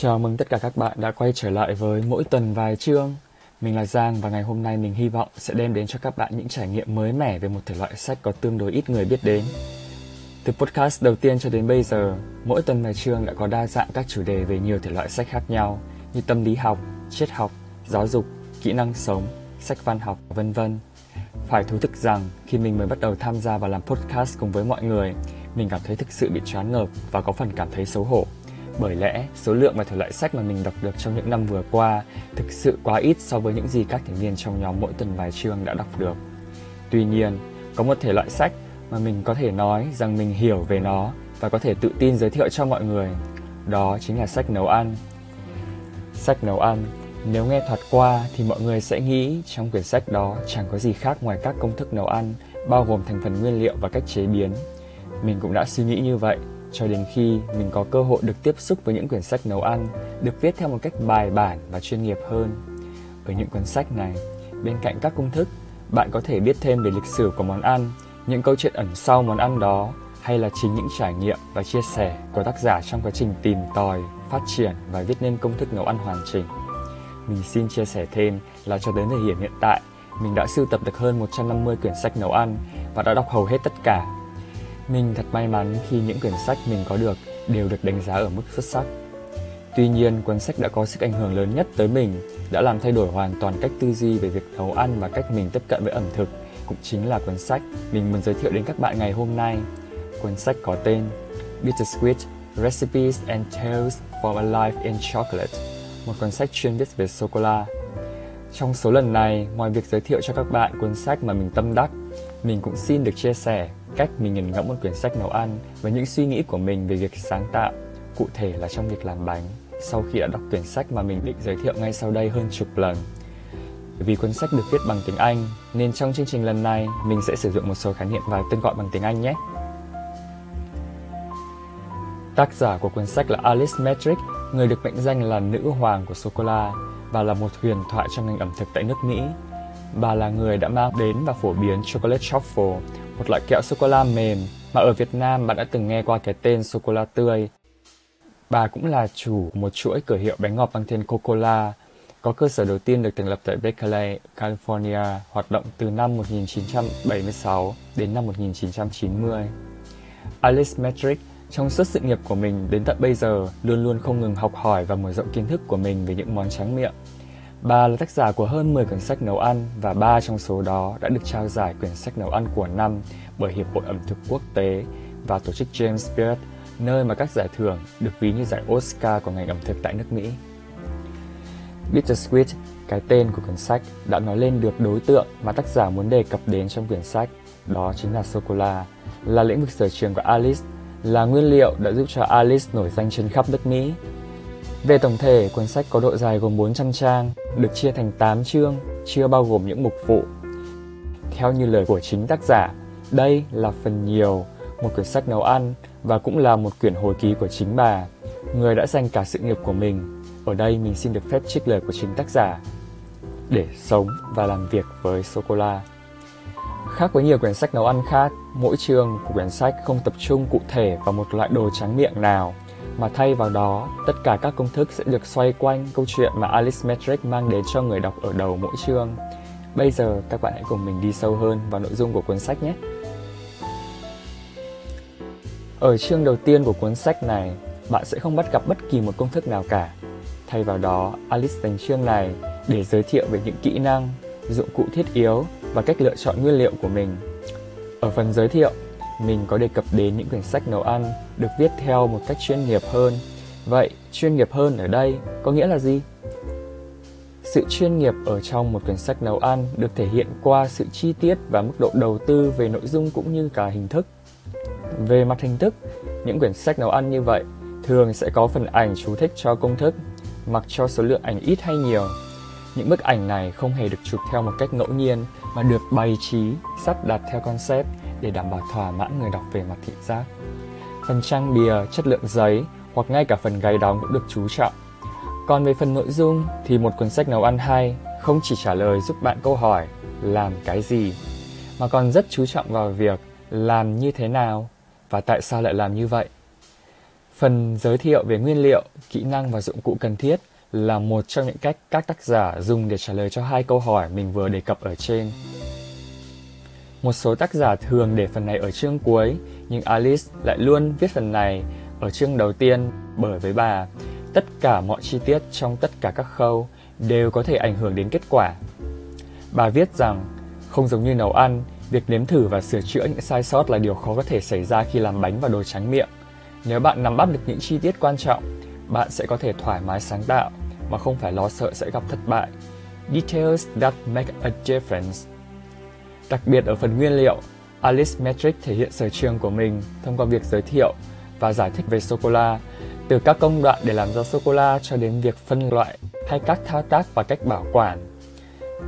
Chào mừng tất cả các bạn đã quay trở lại với mỗi tuần vài chương. Mình là Giang và ngày hôm nay mình hy vọng sẽ đem đến cho các bạn những trải nghiệm mới mẻ về một thể loại sách có tương đối ít người biết đến. Từ podcast đầu tiên cho đến bây giờ, mỗi tuần vài chương đã có đa dạng các chủ đề về nhiều thể loại sách khác nhau như tâm lý học, triết học, giáo dục, kỹ năng sống, sách văn học, vân vân. Phải thú thực rằng khi mình mới bắt đầu tham gia và làm podcast cùng với mọi người, mình cảm thấy thực sự bị choáng ngợp và có phần cảm thấy xấu hổ bởi lẽ, số lượng và thể loại sách mà mình đọc được trong những năm vừa qua thực sự quá ít so với những gì các thành viên trong nhóm mỗi tuần vài chương đã đọc được. Tuy nhiên, có một thể loại sách mà mình có thể nói rằng mình hiểu về nó và có thể tự tin giới thiệu cho mọi người. Đó chính là sách nấu ăn. Sách nấu ăn, nếu nghe thoạt qua thì mọi người sẽ nghĩ trong quyển sách đó chẳng có gì khác ngoài các công thức nấu ăn, bao gồm thành phần nguyên liệu và cách chế biến. Mình cũng đã suy nghĩ như vậy cho đến khi mình có cơ hội được tiếp xúc với những quyển sách nấu ăn được viết theo một cách bài bản và chuyên nghiệp hơn. Ở những cuốn sách này, bên cạnh các công thức, bạn có thể biết thêm về lịch sử của món ăn, những câu chuyện ẩn sau món ăn đó hay là chính những trải nghiệm và chia sẻ của tác giả trong quá trình tìm tòi, phát triển và viết nên công thức nấu ăn hoàn chỉnh. Mình xin chia sẻ thêm là cho đến thời điểm hiện tại, mình đã sưu tập được hơn 150 quyển sách nấu ăn và đã đọc hầu hết tất cả mình thật may mắn khi những quyển sách mình có được đều được đánh giá ở mức xuất sắc. Tuy nhiên, cuốn sách đã có sức ảnh hưởng lớn nhất tới mình, đã làm thay đổi hoàn toàn cách tư duy về việc nấu ăn và cách mình tiếp cận với ẩm thực, cũng chính là cuốn sách mình muốn giới thiệu đến các bạn ngày hôm nay. Cuốn sách có tên Bittersweet Recipes and Tales for a Life in Chocolate, một cuốn sách chuyên viết về sô-cô-la. Trong số lần này, ngoài việc giới thiệu cho các bạn cuốn sách mà mình tâm đắc, mình cũng xin được chia sẻ cách mình nghiền ngẫm một quyển sách nấu ăn và những suy nghĩ của mình về việc sáng tạo, cụ thể là trong việc làm bánh, sau khi đã đọc quyển sách mà mình định giới thiệu ngay sau đây hơn chục lần. Vì cuốn sách được viết bằng tiếng Anh, nên trong chương trình lần này mình sẽ sử dụng một số khái niệm và tên gọi bằng tiếng Anh nhé. Tác giả của cuốn sách là Alice Metrick, người được mệnh danh là nữ hoàng của sô-cô-la và là một huyền thoại trong ngành ẩm thực tại nước Mỹ. Bà là người đã mang đến và phổ biến chocolate truffle, một loại kẹo sô-cô-la mềm mà ở Việt Nam bạn đã từng nghe qua cái tên sô-cô-la tươi. Bà cũng là chủ một chuỗi cửa hiệu bánh ngọt mang tên Coca-Cola, có cơ sở đầu tiên được thành lập tại Berkeley, California, hoạt động từ năm 1976 đến năm 1990. Alice Metric trong suốt sự nghiệp của mình đến tận bây giờ luôn luôn không ngừng học hỏi và mở rộng kiến thức của mình về những món tráng miệng Bà là tác giả của hơn 10 quyển sách nấu ăn và ba trong số đó đã được trao giải quyển sách nấu ăn của năm bởi Hiệp hội ẩm thực quốc tế và tổ chức James Beard, nơi mà các giải thưởng được ví như giải Oscar của ngành ẩm thực tại nước Mỹ. Bittersweet, cái tên của quyển sách, đã nói lên được đối tượng mà tác giả muốn đề cập đến trong quyển sách, đó chính là sô-cô-la, là lĩnh vực sở trường của Alice, là nguyên liệu đã giúp cho Alice nổi danh trên khắp nước Mỹ về tổng thể, cuốn sách có độ dài gồm 400 trang, được chia thành 8 chương, chưa bao gồm những mục phụ. Theo như lời của chính tác giả, đây là phần nhiều, một quyển sách nấu ăn và cũng là một quyển hồi ký của chính bà, người đã dành cả sự nghiệp của mình. Ở đây mình xin được phép trích lời của chính tác giả để sống và làm việc với sô-cô-la. Khác với nhiều quyển sách nấu ăn khác, mỗi chương của quyển sách không tập trung cụ thể vào một loại đồ tráng miệng nào – mà thay vào đó, tất cả các công thức sẽ được xoay quanh câu chuyện mà Alice Metric mang đến cho người đọc ở đầu mỗi chương. Bây giờ các bạn hãy cùng mình đi sâu hơn vào nội dung của cuốn sách nhé. Ở chương đầu tiên của cuốn sách này, bạn sẽ không bắt gặp bất kỳ một công thức nào cả. Thay vào đó, Alice dành chương này để giới thiệu về những kỹ năng, dụng cụ thiết yếu và cách lựa chọn nguyên liệu của mình. Ở phần giới thiệu, mình có đề cập đến những quyển sách nấu ăn được viết theo một cách chuyên nghiệp hơn. Vậy, chuyên nghiệp hơn ở đây có nghĩa là gì? Sự chuyên nghiệp ở trong một quyển sách nấu ăn được thể hiện qua sự chi tiết và mức độ đầu tư về nội dung cũng như cả hình thức. Về mặt hình thức, những quyển sách nấu ăn như vậy thường sẽ có phần ảnh chú thích cho công thức, mặc cho số lượng ảnh ít hay nhiều. Những bức ảnh này không hề được chụp theo một cách ngẫu nhiên mà được bày trí, sắp đặt theo concept để đảm bảo thỏa mãn người đọc về mặt thị giác. Phần trang bìa, chất lượng giấy hoặc ngay cả phần gáy đóng cũng được chú trọng. Còn về phần nội dung thì một cuốn sách nấu ăn hay không chỉ trả lời giúp bạn câu hỏi làm cái gì mà còn rất chú trọng vào việc làm như thế nào và tại sao lại làm như vậy. Phần giới thiệu về nguyên liệu, kỹ năng và dụng cụ cần thiết là một trong những cách các tác giả dùng để trả lời cho hai câu hỏi mình vừa đề cập ở trên. Một số tác giả thường để phần này ở chương cuối, nhưng Alice lại luôn viết phần này ở chương đầu tiên bởi với bà, tất cả mọi chi tiết trong tất cả các khâu đều có thể ảnh hưởng đến kết quả. Bà viết rằng, không giống như nấu ăn, việc nếm thử và sửa chữa những sai sót là điều khó có thể xảy ra khi làm bánh và đồ tráng miệng. Nếu bạn nắm bắt được những chi tiết quan trọng, bạn sẽ có thể thoải mái sáng tạo mà không phải lo sợ sẽ gặp thất bại. Details that make a difference. Đặc biệt ở phần nguyên liệu, Alice Metric thể hiện sở trường của mình thông qua việc giới thiệu và giải thích về sô-cô-la, từ các công đoạn để làm ra sô-cô-la cho đến việc phân loại hay các thao tác và cách bảo quản.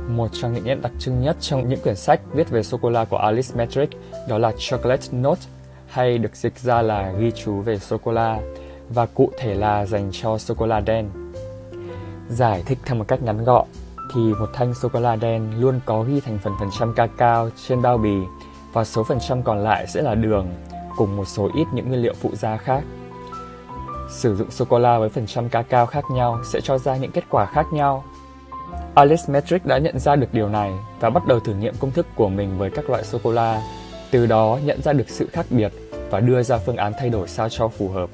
Một trong những nét đặc trưng nhất trong những quyển sách viết về sô-cô-la của Alice Metric đó là Chocolate Note hay được dịch ra là ghi chú về sô-cô-la và cụ thể là dành cho sô-cô-la đen. Giải thích theo một cách ngắn gọn thì một thanh sô-cô-la đen luôn có ghi thành phần phần trăm cacao trên bao bì và số phần trăm còn lại sẽ là đường cùng một số ít những nguyên liệu phụ gia khác. Sử dụng sô-cô-la với phần trăm cacao khác nhau sẽ cho ra những kết quả khác nhau. Alice Metric đã nhận ra được điều này và bắt đầu thử nghiệm công thức của mình với các loại sô-cô-la, từ đó nhận ra được sự khác biệt và đưa ra phương án thay đổi sao cho phù hợp.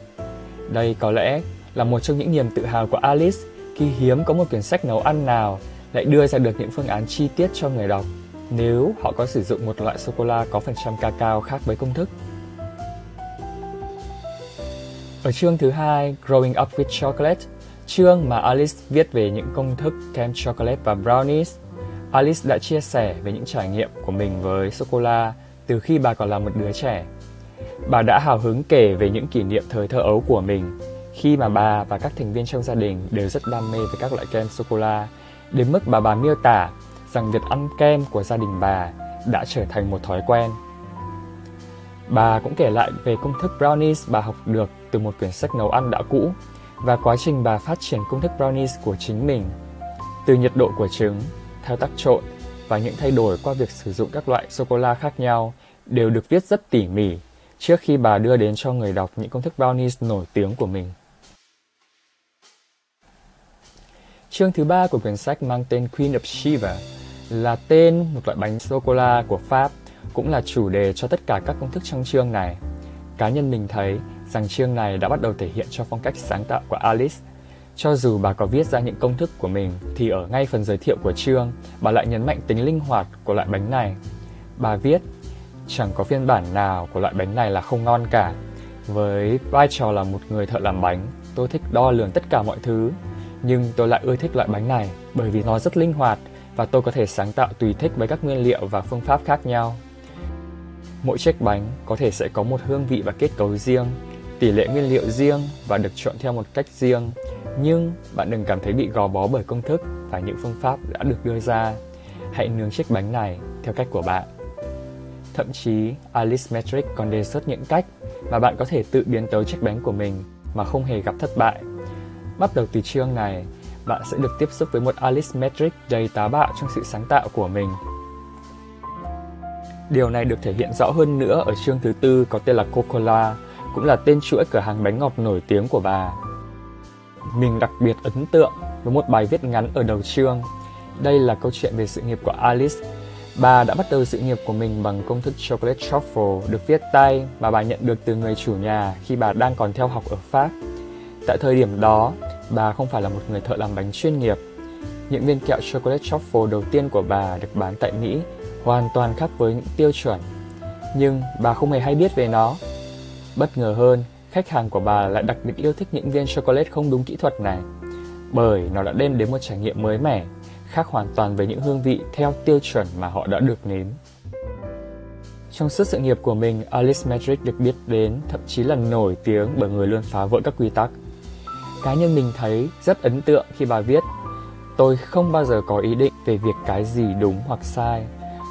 Đây có lẽ là một trong những niềm tự hào của Alice khi hiếm có một quyển sách nấu ăn nào lại đưa ra được những phương án chi tiết cho người đọc nếu họ có sử dụng một loại sô-cô-la có phần trăm cacao khác với công thức. Ở chương thứ hai, Growing Up with Chocolate, chương mà Alice viết về những công thức kem chocolate và brownies, Alice đã chia sẻ về những trải nghiệm của mình với sô-cô-la từ khi bà còn là một đứa trẻ. Bà đã hào hứng kể về những kỷ niệm thời thơ ấu của mình khi mà bà và các thành viên trong gia đình đều rất đam mê với các loại kem sô-cô-la, đến mức bà bà miêu tả rằng việc ăn kem của gia đình bà đã trở thành một thói quen. Bà cũng kể lại về công thức brownies bà học được từ một quyển sách nấu ăn đã cũ và quá trình bà phát triển công thức brownies của chính mình. Từ nhiệt độ của trứng, thao tác trộn và những thay đổi qua việc sử dụng các loại sô-cô-la khác nhau đều được viết rất tỉ mỉ trước khi bà đưa đến cho người đọc những công thức brownies nổi tiếng của mình. Chương thứ ba của quyển sách mang tên Queen of Shiva là tên một loại bánh sô-cô-la của Pháp, cũng là chủ đề cho tất cả các công thức trong chương này. Cá nhân mình thấy rằng chương này đã bắt đầu thể hiện cho phong cách sáng tạo của Alice. Cho dù bà có viết ra những công thức của mình thì ở ngay phần giới thiệu của chương, bà lại nhấn mạnh tính linh hoạt của loại bánh này. Bà viết, chẳng có phiên bản nào của loại bánh này là không ngon cả. Với vai trò là một người thợ làm bánh, tôi thích đo lường tất cả mọi thứ. Nhưng tôi lại ưa thích loại bánh này bởi vì nó rất linh hoạt và tôi có thể sáng tạo tùy thích với các nguyên liệu và phương pháp khác nhau. Mỗi chiếc bánh có thể sẽ có một hương vị và kết cấu riêng, tỷ lệ nguyên liệu riêng và được chọn theo một cách riêng, nhưng bạn đừng cảm thấy bị gò bó bởi công thức và những phương pháp đã được đưa ra. Hãy nướng chiếc bánh này theo cách của bạn. Thậm chí, Alice Metric còn đề xuất những cách mà bạn có thể tự biến tấu chiếc bánh của mình mà không hề gặp thất bại. Bắt đầu từ chương này, bạn sẽ được tiếp xúc với một Alice Metric đầy tá bạo trong sự sáng tạo của mình. Điều này được thể hiện rõ hơn nữa ở chương thứ tư có tên là Coca-Cola, cũng là tên chuỗi cửa hàng bánh ngọt nổi tiếng của bà. Mình đặc biệt ấn tượng với một bài viết ngắn ở đầu chương. Đây là câu chuyện về sự nghiệp của Alice. Bà đã bắt đầu sự nghiệp của mình bằng công thức chocolate truffle được viết tay mà bà nhận được từ người chủ nhà khi bà đang còn theo học ở Pháp. Tại thời điểm đó, bà không phải là một người thợ làm bánh chuyên nghiệp. Những viên kẹo chocolate truffle đầu tiên của bà được bán tại Mỹ hoàn toàn khác với những tiêu chuẩn. Nhưng bà không hề hay biết về nó. Bất ngờ hơn, khách hàng của bà lại đặc biệt yêu thích những viên chocolate không đúng kỹ thuật này, bởi nó đã đem đến một trải nghiệm mới mẻ, khác hoàn toàn với những hương vị theo tiêu chuẩn mà họ đã được nếm. Trong suốt sự nghiệp của mình, Alice Metric được biết đến, thậm chí là nổi tiếng bởi người luôn phá vỡ các quy tắc. Cá nhân mình thấy rất ấn tượng khi bà viết Tôi không bao giờ có ý định về việc cái gì đúng hoặc sai.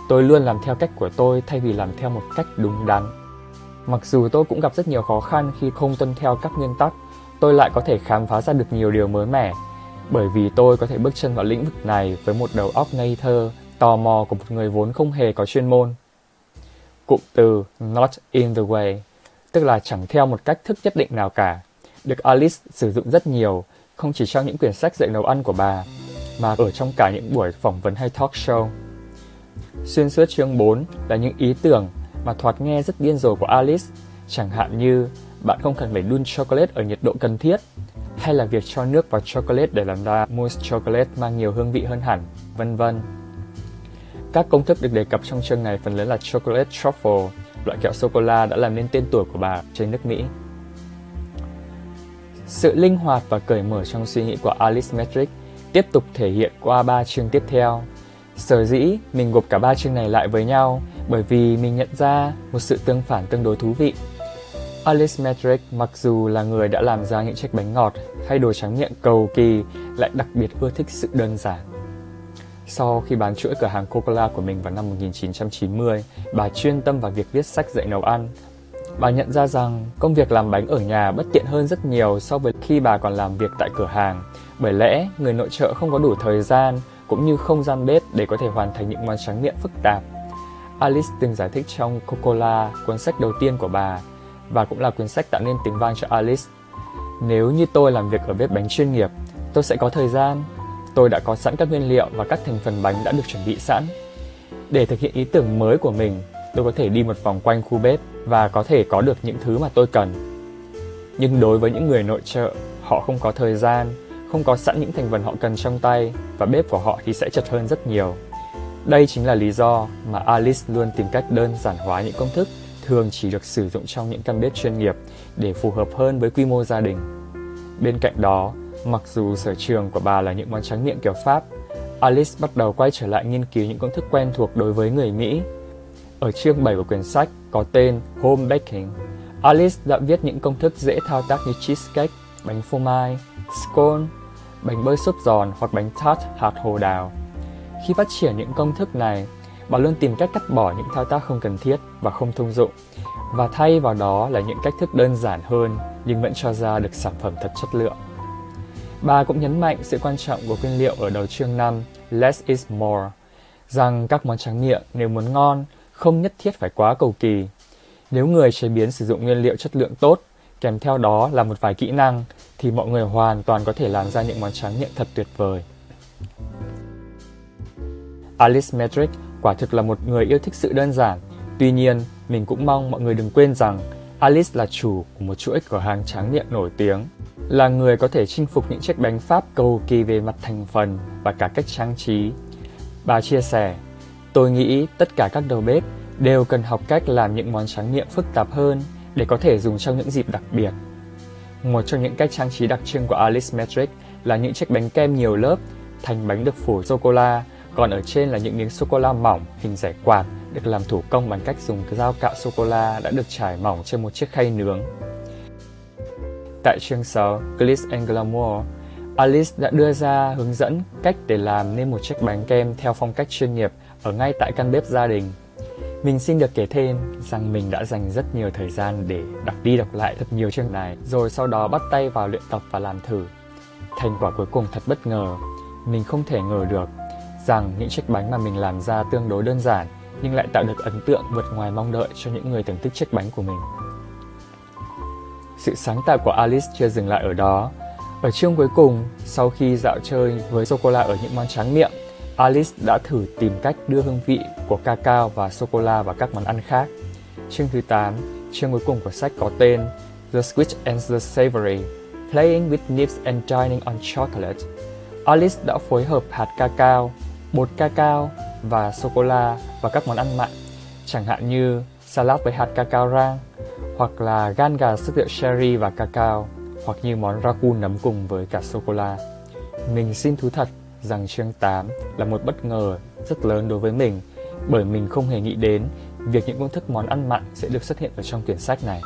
Tôi luôn làm theo cách của tôi thay vì làm theo một cách đúng đắn. Mặc dù tôi cũng gặp rất nhiều khó khăn khi không tuân theo các nguyên tắc, tôi lại có thể khám phá ra được nhiều điều mới mẻ. Bởi vì tôi có thể bước chân vào lĩnh vực này với một đầu óc ngây thơ, tò mò của một người vốn không hề có chuyên môn. Cụm từ not in the way, tức là chẳng theo một cách thức nhất định nào cả, được Alice sử dụng rất nhiều, không chỉ trong những quyển sách dạy nấu ăn của bà, mà ở trong cả những buổi phỏng vấn hay talk show. Xuyên suốt chương 4 là những ý tưởng mà thoạt nghe rất điên rồ của Alice, chẳng hạn như bạn không cần phải đun chocolate ở nhiệt độ cần thiết, hay là việc cho nước vào chocolate để làm ra mousse chocolate mang nhiều hương vị hơn hẳn, vân vân. Các công thức được đề cập trong chương này phần lớn là chocolate truffle, loại kẹo sô-cô-la đã làm nên tên tuổi của bà trên nước Mỹ. Sự linh hoạt và cởi mở trong suy nghĩ của Alice Metric tiếp tục thể hiện qua ba chương tiếp theo. Sở dĩ mình gộp cả ba chương này lại với nhau bởi vì mình nhận ra một sự tương phản tương đối thú vị. Alice Metric mặc dù là người đã làm ra những chiếc bánh ngọt hay đồ tráng miệng cầu kỳ lại đặc biệt ưa thích sự đơn giản. Sau khi bán chuỗi cửa hàng Coca-Cola của mình vào năm 1990, bà chuyên tâm vào việc viết sách dạy nấu ăn. Bà nhận ra rằng công việc làm bánh ở nhà bất tiện hơn rất nhiều so với khi bà còn làm việc tại cửa hàng, bởi lẽ người nội trợ không có đủ thời gian cũng như không gian bếp để có thể hoàn thành những món tráng miệng phức tạp. Alice từng giải thích trong Coca-Cola, cuốn sách đầu tiên của bà, và cũng là cuốn sách tạo nên tiếng vang cho Alice. Nếu như tôi làm việc ở bếp bánh chuyên nghiệp, tôi sẽ có thời gian, tôi đã có sẵn các nguyên liệu và các thành phần bánh đã được chuẩn bị sẵn. Để thực hiện ý tưởng mới của mình, tôi có thể đi một vòng quanh khu bếp và có thể có được những thứ mà tôi cần. Nhưng đối với những người nội trợ, họ không có thời gian, không có sẵn những thành phần họ cần trong tay và bếp của họ thì sẽ chật hơn rất nhiều. Đây chính là lý do mà Alice luôn tìm cách đơn giản hóa những công thức thường chỉ được sử dụng trong những căn bếp chuyên nghiệp để phù hợp hơn với quy mô gia đình. Bên cạnh đó, mặc dù sở trường của bà là những món tráng miệng kiểu Pháp, Alice bắt đầu quay trở lại nghiên cứu những công thức quen thuộc đối với người Mỹ. Ở chương 7 của quyển sách có tên Home Baking, Alice đã viết những công thức dễ thao tác như cheesecake, bánh phô mai, scone, bánh bơi xốp giòn hoặc bánh tart hạt hồ đào. Khi phát triển những công thức này, bà luôn tìm cách cắt bỏ những thao tác không cần thiết và không thông dụng và thay vào đó là những cách thức đơn giản hơn nhưng vẫn cho ra được sản phẩm thật chất lượng. Bà cũng nhấn mạnh sự quan trọng của nguyên liệu ở đầu chương 5 Less is more, rằng các món tráng miệng nếu muốn ngon không nhất thiết phải quá cầu kỳ. Nếu người chế biến sử dụng nguyên liệu chất lượng tốt, kèm theo đó là một vài kỹ năng, thì mọi người hoàn toàn có thể làm ra những món tráng miệng thật tuyệt vời. Alice Metric quả thực là một người yêu thích sự đơn giản. Tuy nhiên, mình cũng mong mọi người đừng quên rằng Alice là chủ của một chuỗi cửa hàng tráng miệng nổi tiếng, là người có thể chinh phục những chiếc bánh Pháp cầu kỳ về mặt thành phần và cả cách trang trí. Bà chia sẻ, tôi nghĩ tất cả các đầu bếp đều cần học cách làm những món tráng miệng phức tạp hơn để có thể dùng trong những dịp đặc biệt. Một trong những cách trang trí đặc trưng của Alice Metric là những chiếc bánh kem nhiều lớp, thành bánh được phủ sô-cô-la còn ở trên là những miếng sô-cô-la mỏng hình rẻ quạt được làm thủ công bằng cách dùng dao cạo sô-cô-la đã được trải mỏng trên một chiếc khay nướng. Tại chương 6, Gliss and Glamour, Alice đã đưa ra hướng dẫn cách để làm nên một chiếc bánh kem theo phong cách chuyên nghiệp ở ngay tại căn bếp gia đình. Mình xin được kể thêm rằng mình đã dành rất nhiều thời gian để đọc đi đọc lại thật nhiều chương này, rồi sau đó bắt tay vào luyện tập và làm thử. Thành quả cuối cùng thật bất ngờ, mình không thể ngờ được rằng những chiếc bánh mà mình làm ra tương đối đơn giản nhưng lại tạo được ấn tượng vượt ngoài mong đợi cho những người thưởng thức chiếc bánh của mình. Sự sáng tạo của Alice chưa dừng lại ở đó. Ở chương cuối cùng, sau khi dạo chơi với sô-cô-la ở những món tráng miệng, Alice đã thử tìm cách đưa hương vị của cacao và sô-cô-la vào các món ăn khác. Chương thứ 8, chương cuối cùng của sách có tên The Sweet and the Savory, Playing with Nibs and Dining on Chocolate. Alice đã phối hợp hạt cacao, bột cacao và sô-cô-la vào các món ăn mặn, chẳng hạn như salad với hạt cacao rang, hoặc là gan gà sức rượu sherry và cacao, hoặc như món ragu nấm cùng với cả sô-cô-la. Mình xin thú thật rằng chương 8 là một bất ngờ rất lớn đối với mình bởi mình không hề nghĩ đến việc những công thức món ăn mặn sẽ được xuất hiện ở trong quyển sách này.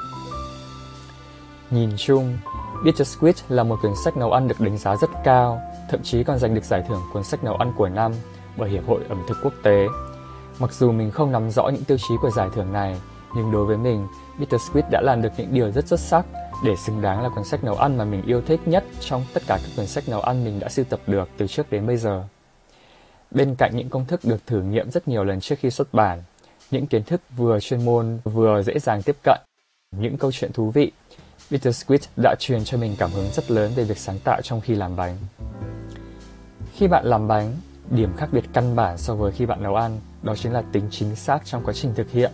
Nhìn chung, Bitter Squid là một quyển sách nấu ăn được đánh giá rất cao, thậm chí còn giành được giải thưởng cuốn sách nấu ăn của năm bởi Hiệp hội ẩm thực quốc tế. Mặc dù mình không nắm rõ những tiêu chí của giải thưởng này, nhưng đối với mình, Bitter Squid đã làm được những điều rất xuất sắc để xứng đáng là cuốn sách nấu ăn mà mình yêu thích nhất trong tất cả các cuốn sách nấu ăn mình đã sưu tập được từ trước đến bây giờ. Bên cạnh những công thức được thử nghiệm rất nhiều lần trước khi xuất bản, những kiến thức vừa chuyên môn vừa dễ dàng tiếp cận, những câu chuyện thú vị, Peter Squid đã truyền cho mình cảm hứng rất lớn về việc sáng tạo trong khi làm bánh. Khi bạn làm bánh, điểm khác biệt căn bản so với khi bạn nấu ăn đó chính là tính chính xác trong quá trình thực hiện.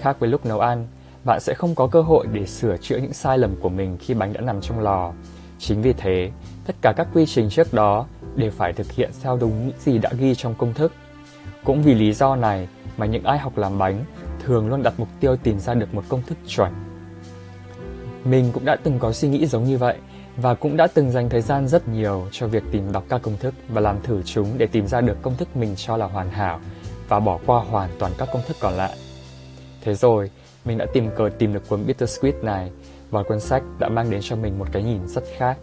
Khác với lúc nấu ăn, bạn sẽ không có cơ hội để sửa chữa những sai lầm của mình khi bánh đã nằm trong lò. Chính vì thế, tất cả các quy trình trước đó đều phải thực hiện theo đúng những gì đã ghi trong công thức. Cũng vì lý do này mà những ai học làm bánh thường luôn đặt mục tiêu tìm ra được một công thức chuẩn. Mình cũng đã từng có suy nghĩ giống như vậy và cũng đã từng dành thời gian rất nhiều cho việc tìm đọc các công thức và làm thử chúng để tìm ra được công thức mình cho là hoàn hảo và bỏ qua hoàn toàn các công thức còn lại. Thế rồi, mình đã tìm cờ tìm được cuốn Bittersweet này và cuốn sách đã mang đến cho mình một cái nhìn rất khác.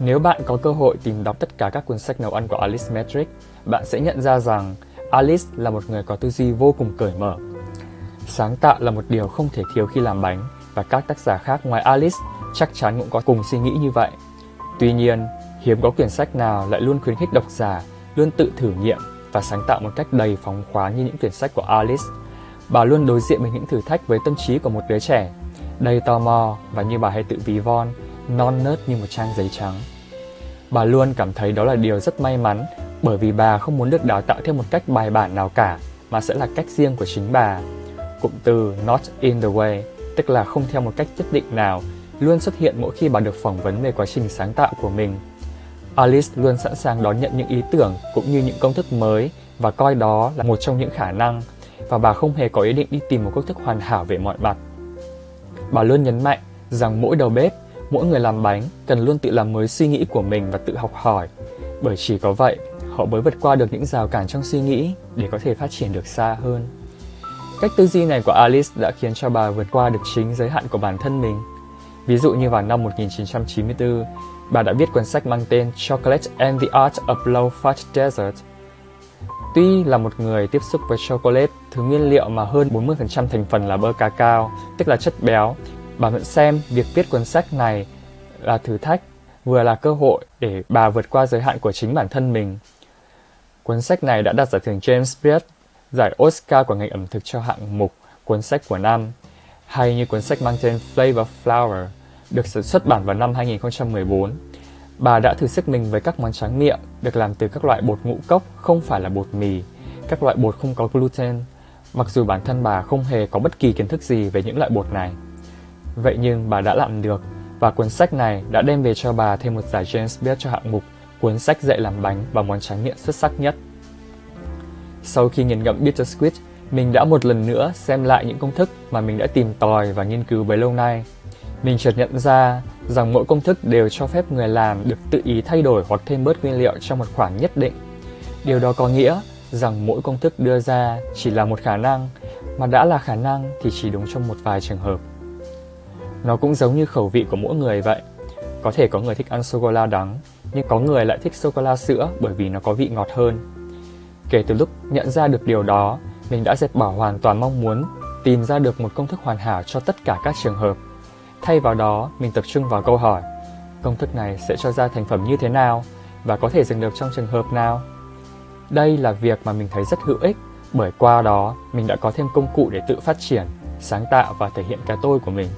Nếu bạn có cơ hội tìm đọc tất cả các cuốn sách nấu ăn của Alice Metric, bạn sẽ nhận ra rằng Alice là một người có tư duy vô cùng cởi mở. Sáng tạo là một điều không thể thiếu khi làm bánh và các tác giả khác ngoài Alice chắc chắn cũng có cùng suy nghĩ như vậy. Tuy nhiên, hiếm có quyển sách nào lại luôn khuyến khích độc giả luôn tự thử nghiệm và sáng tạo một cách đầy phóng khoáng như những quyển sách của Alice. Bà luôn đối diện với những thử thách với tâm trí của một đứa trẻ, đầy tò mò và như bà hay tự ví von, non nớt như một trang giấy trắng. Bà luôn cảm thấy đó là điều rất may mắn bởi vì bà không muốn được đào tạo theo một cách bài bản nào cả mà sẽ là cách riêng của chính bà. Cụm từ not in the way tức là không theo một cách nhất định nào luôn xuất hiện mỗi khi bà được phỏng vấn về quá trình sáng tạo của mình. Alice luôn sẵn sàng đón nhận những ý tưởng cũng như những công thức mới và coi đó là một trong những khả năng và bà không hề có ý định đi tìm một công thức hoàn hảo về mọi mặt. Bà luôn nhấn mạnh rằng mỗi đầu bếp, mỗi người làm bánh cần luôn tự làm mới suy nghĩ của mình và tự học hỏi, bởi chỉ có vậy họ mới vượt qua được những rào cản trong suy nghĩ để có thể phát triển được xa hơn. Cách tư duy này của Alice đã khiến cho bà vượt qua được chính giới hạn của bản thân mình. Ví dụ như vào năm 1994, bà đã viết cuốn sách mang tên Chocolate and the Art of Low Fat Desert Tuy là một người tiếp xúc với chocolate, thứ nguyên liệu mà hơn 40% thành phần là bơ cacao, tức là chất béo, bà vẫn xem việc viết cuốn sách này là thử thách, vừa là cơ hội để bà vượt qua giới hạn của chính bản thân mình. Cuốn sách này đã đạt giải thưởng James Beard, giải Oscar của ngành ẩm thực cho hạng mục cuốn sách của năm, hay như cuốn sách mang tên Flavor Flower được xuất bản vào năm 2014. Bà đã thử sức mình với các món tráng miệng được làm từ các loại bột ngũ cốc không phải là bột mì, các loại bột không có gluten, mặc dù bản thân bà không hề có bất kỳ kiến thức gì về những loại bột này. Vậy nhưng bà đã làm được và cuốn sách này đã đem về cho bà thêm một giải James Beard cho hạng mục cuốn sách dạy làm bánh và món tráng miệng xuất sắc nhất. Sau khi nghiền ngẫm Squid, mình đã một lần nữa xem lại những công thức mà mình đã tìm tòi và nghiên cứu bấy lâu nay. Mình chợt nhận ra rằng mỗi công thức đều cho phép người làm được tự ý thay đổi hoặc thêm bớt nguyên liệu trong một khoảng nhất định. Điều đó có nghĩa rằng mỗi công thức đưa ra chỉ là một khả năng, mà đã là khả năng thì chỉ đúng trong một vài trường hợp. Nó cũng giống như khẩu vị của mỗi người vậy. Có thể có người thích ăn sô-cô-la đắng, nhưng có người lại thích sô-cô-la sữa bởi vì nó có vị ngọt hơn. Kể từ lúc nhận ra được điều đó, mình đã dẹp bỏ hoàn toàn mong muốn tìm ra được một công thức hoàn hảo cho tất cả các trường hợp. Thay vào đó, mình tập trung vào câu hỏi, công thức này sẽ cho ra thành phẩm như thế nào và có thể dừng được trong trường hợp nào? Đây là việc mà mình thấy rất hữu ích bởi qua đó mình đã có thêm công cụ để tự phát triển, sáng tạo và thể hiện cái tôi của mình.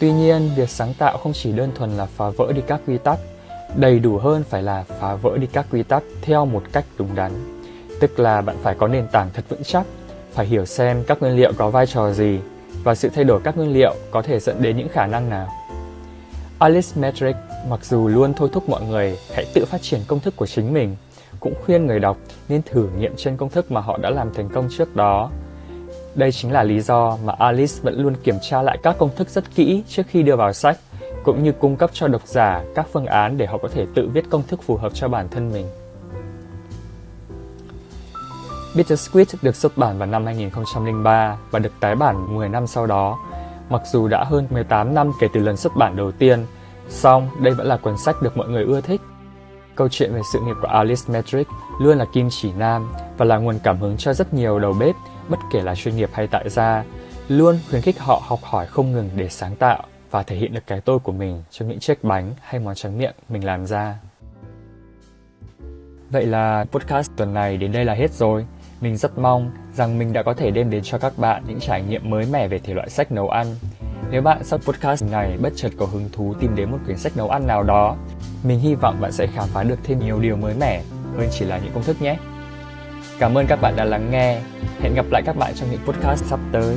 Tuy nhiên, việc sáng tạo không chỉ đơn thuần là phá vỡ đi các quy tắc, đầy đủ hơn phải là phá vỡ đi các quy tắc theo một cách đúng đắn. Tức là bạn phải có nền tảng thật vững chắc, phải hiểu xem các nguyên liệu có vai trò gì và sự thay đổi các nguyên liệu có thể dẫn đến những khả năng nào. Alice Metric mặc dù luôn thôi thúc mọi người hãy tự phát triển công thức của chính mình, cũng khuyên người đọc nên thử nghiệm trên công thức mà họ đã làm thành công trước đó. Đây chính là lý do mà Alice vẫn luôn kiểm tra lại các công thức rất kỹ trước khi đưa vào sách, cũng như cung cấp cho độc giả các phương án để họ có thể tự viết công thức phù hợp cho bản thân mình. Bitter Squid được xuất bản vào năm 2003 và được tái bản 10 năm sau đó. Mặc dù đã hơn 18 năm kể từ lần xuất bản đầu tiên, song đây vẫn là cuốn sách được mọi người ưa thích. Câu chuyện về sự nghiệp của Alice Metric luôn là kim chỉ nam và là nguồn cảm hứng cho rất nhiều đầu bếp, bất kể là chuyên nghiệp hay tại gia, luôn khuyến khích họ học hỏi không ngừng để sáng tạo và thể hiện được cái tôi của mình trong những chiếc bánh hay món tráng miệng mình làm ra. Vậy là podcast tuần này đến đây là hết rồi. Mình rất mong rằng mình đã có thể đem đến cho các bạn những trải nghiệm mới mẻ về thể loại sách nấu ăn. Nếu bạn sau podcast này bất chợt có hứng thú tìm đến một quyển sách nấu ăn nào đó, mình hy vọng bạn sẽ khám phá được thêm nhiều điều mới mẻ hơn chỉ là những công thức nhé. Cảm ơn các bạn đã lắng nghe. Hẹn gặp lại các bạn trong những podcast sắp tới.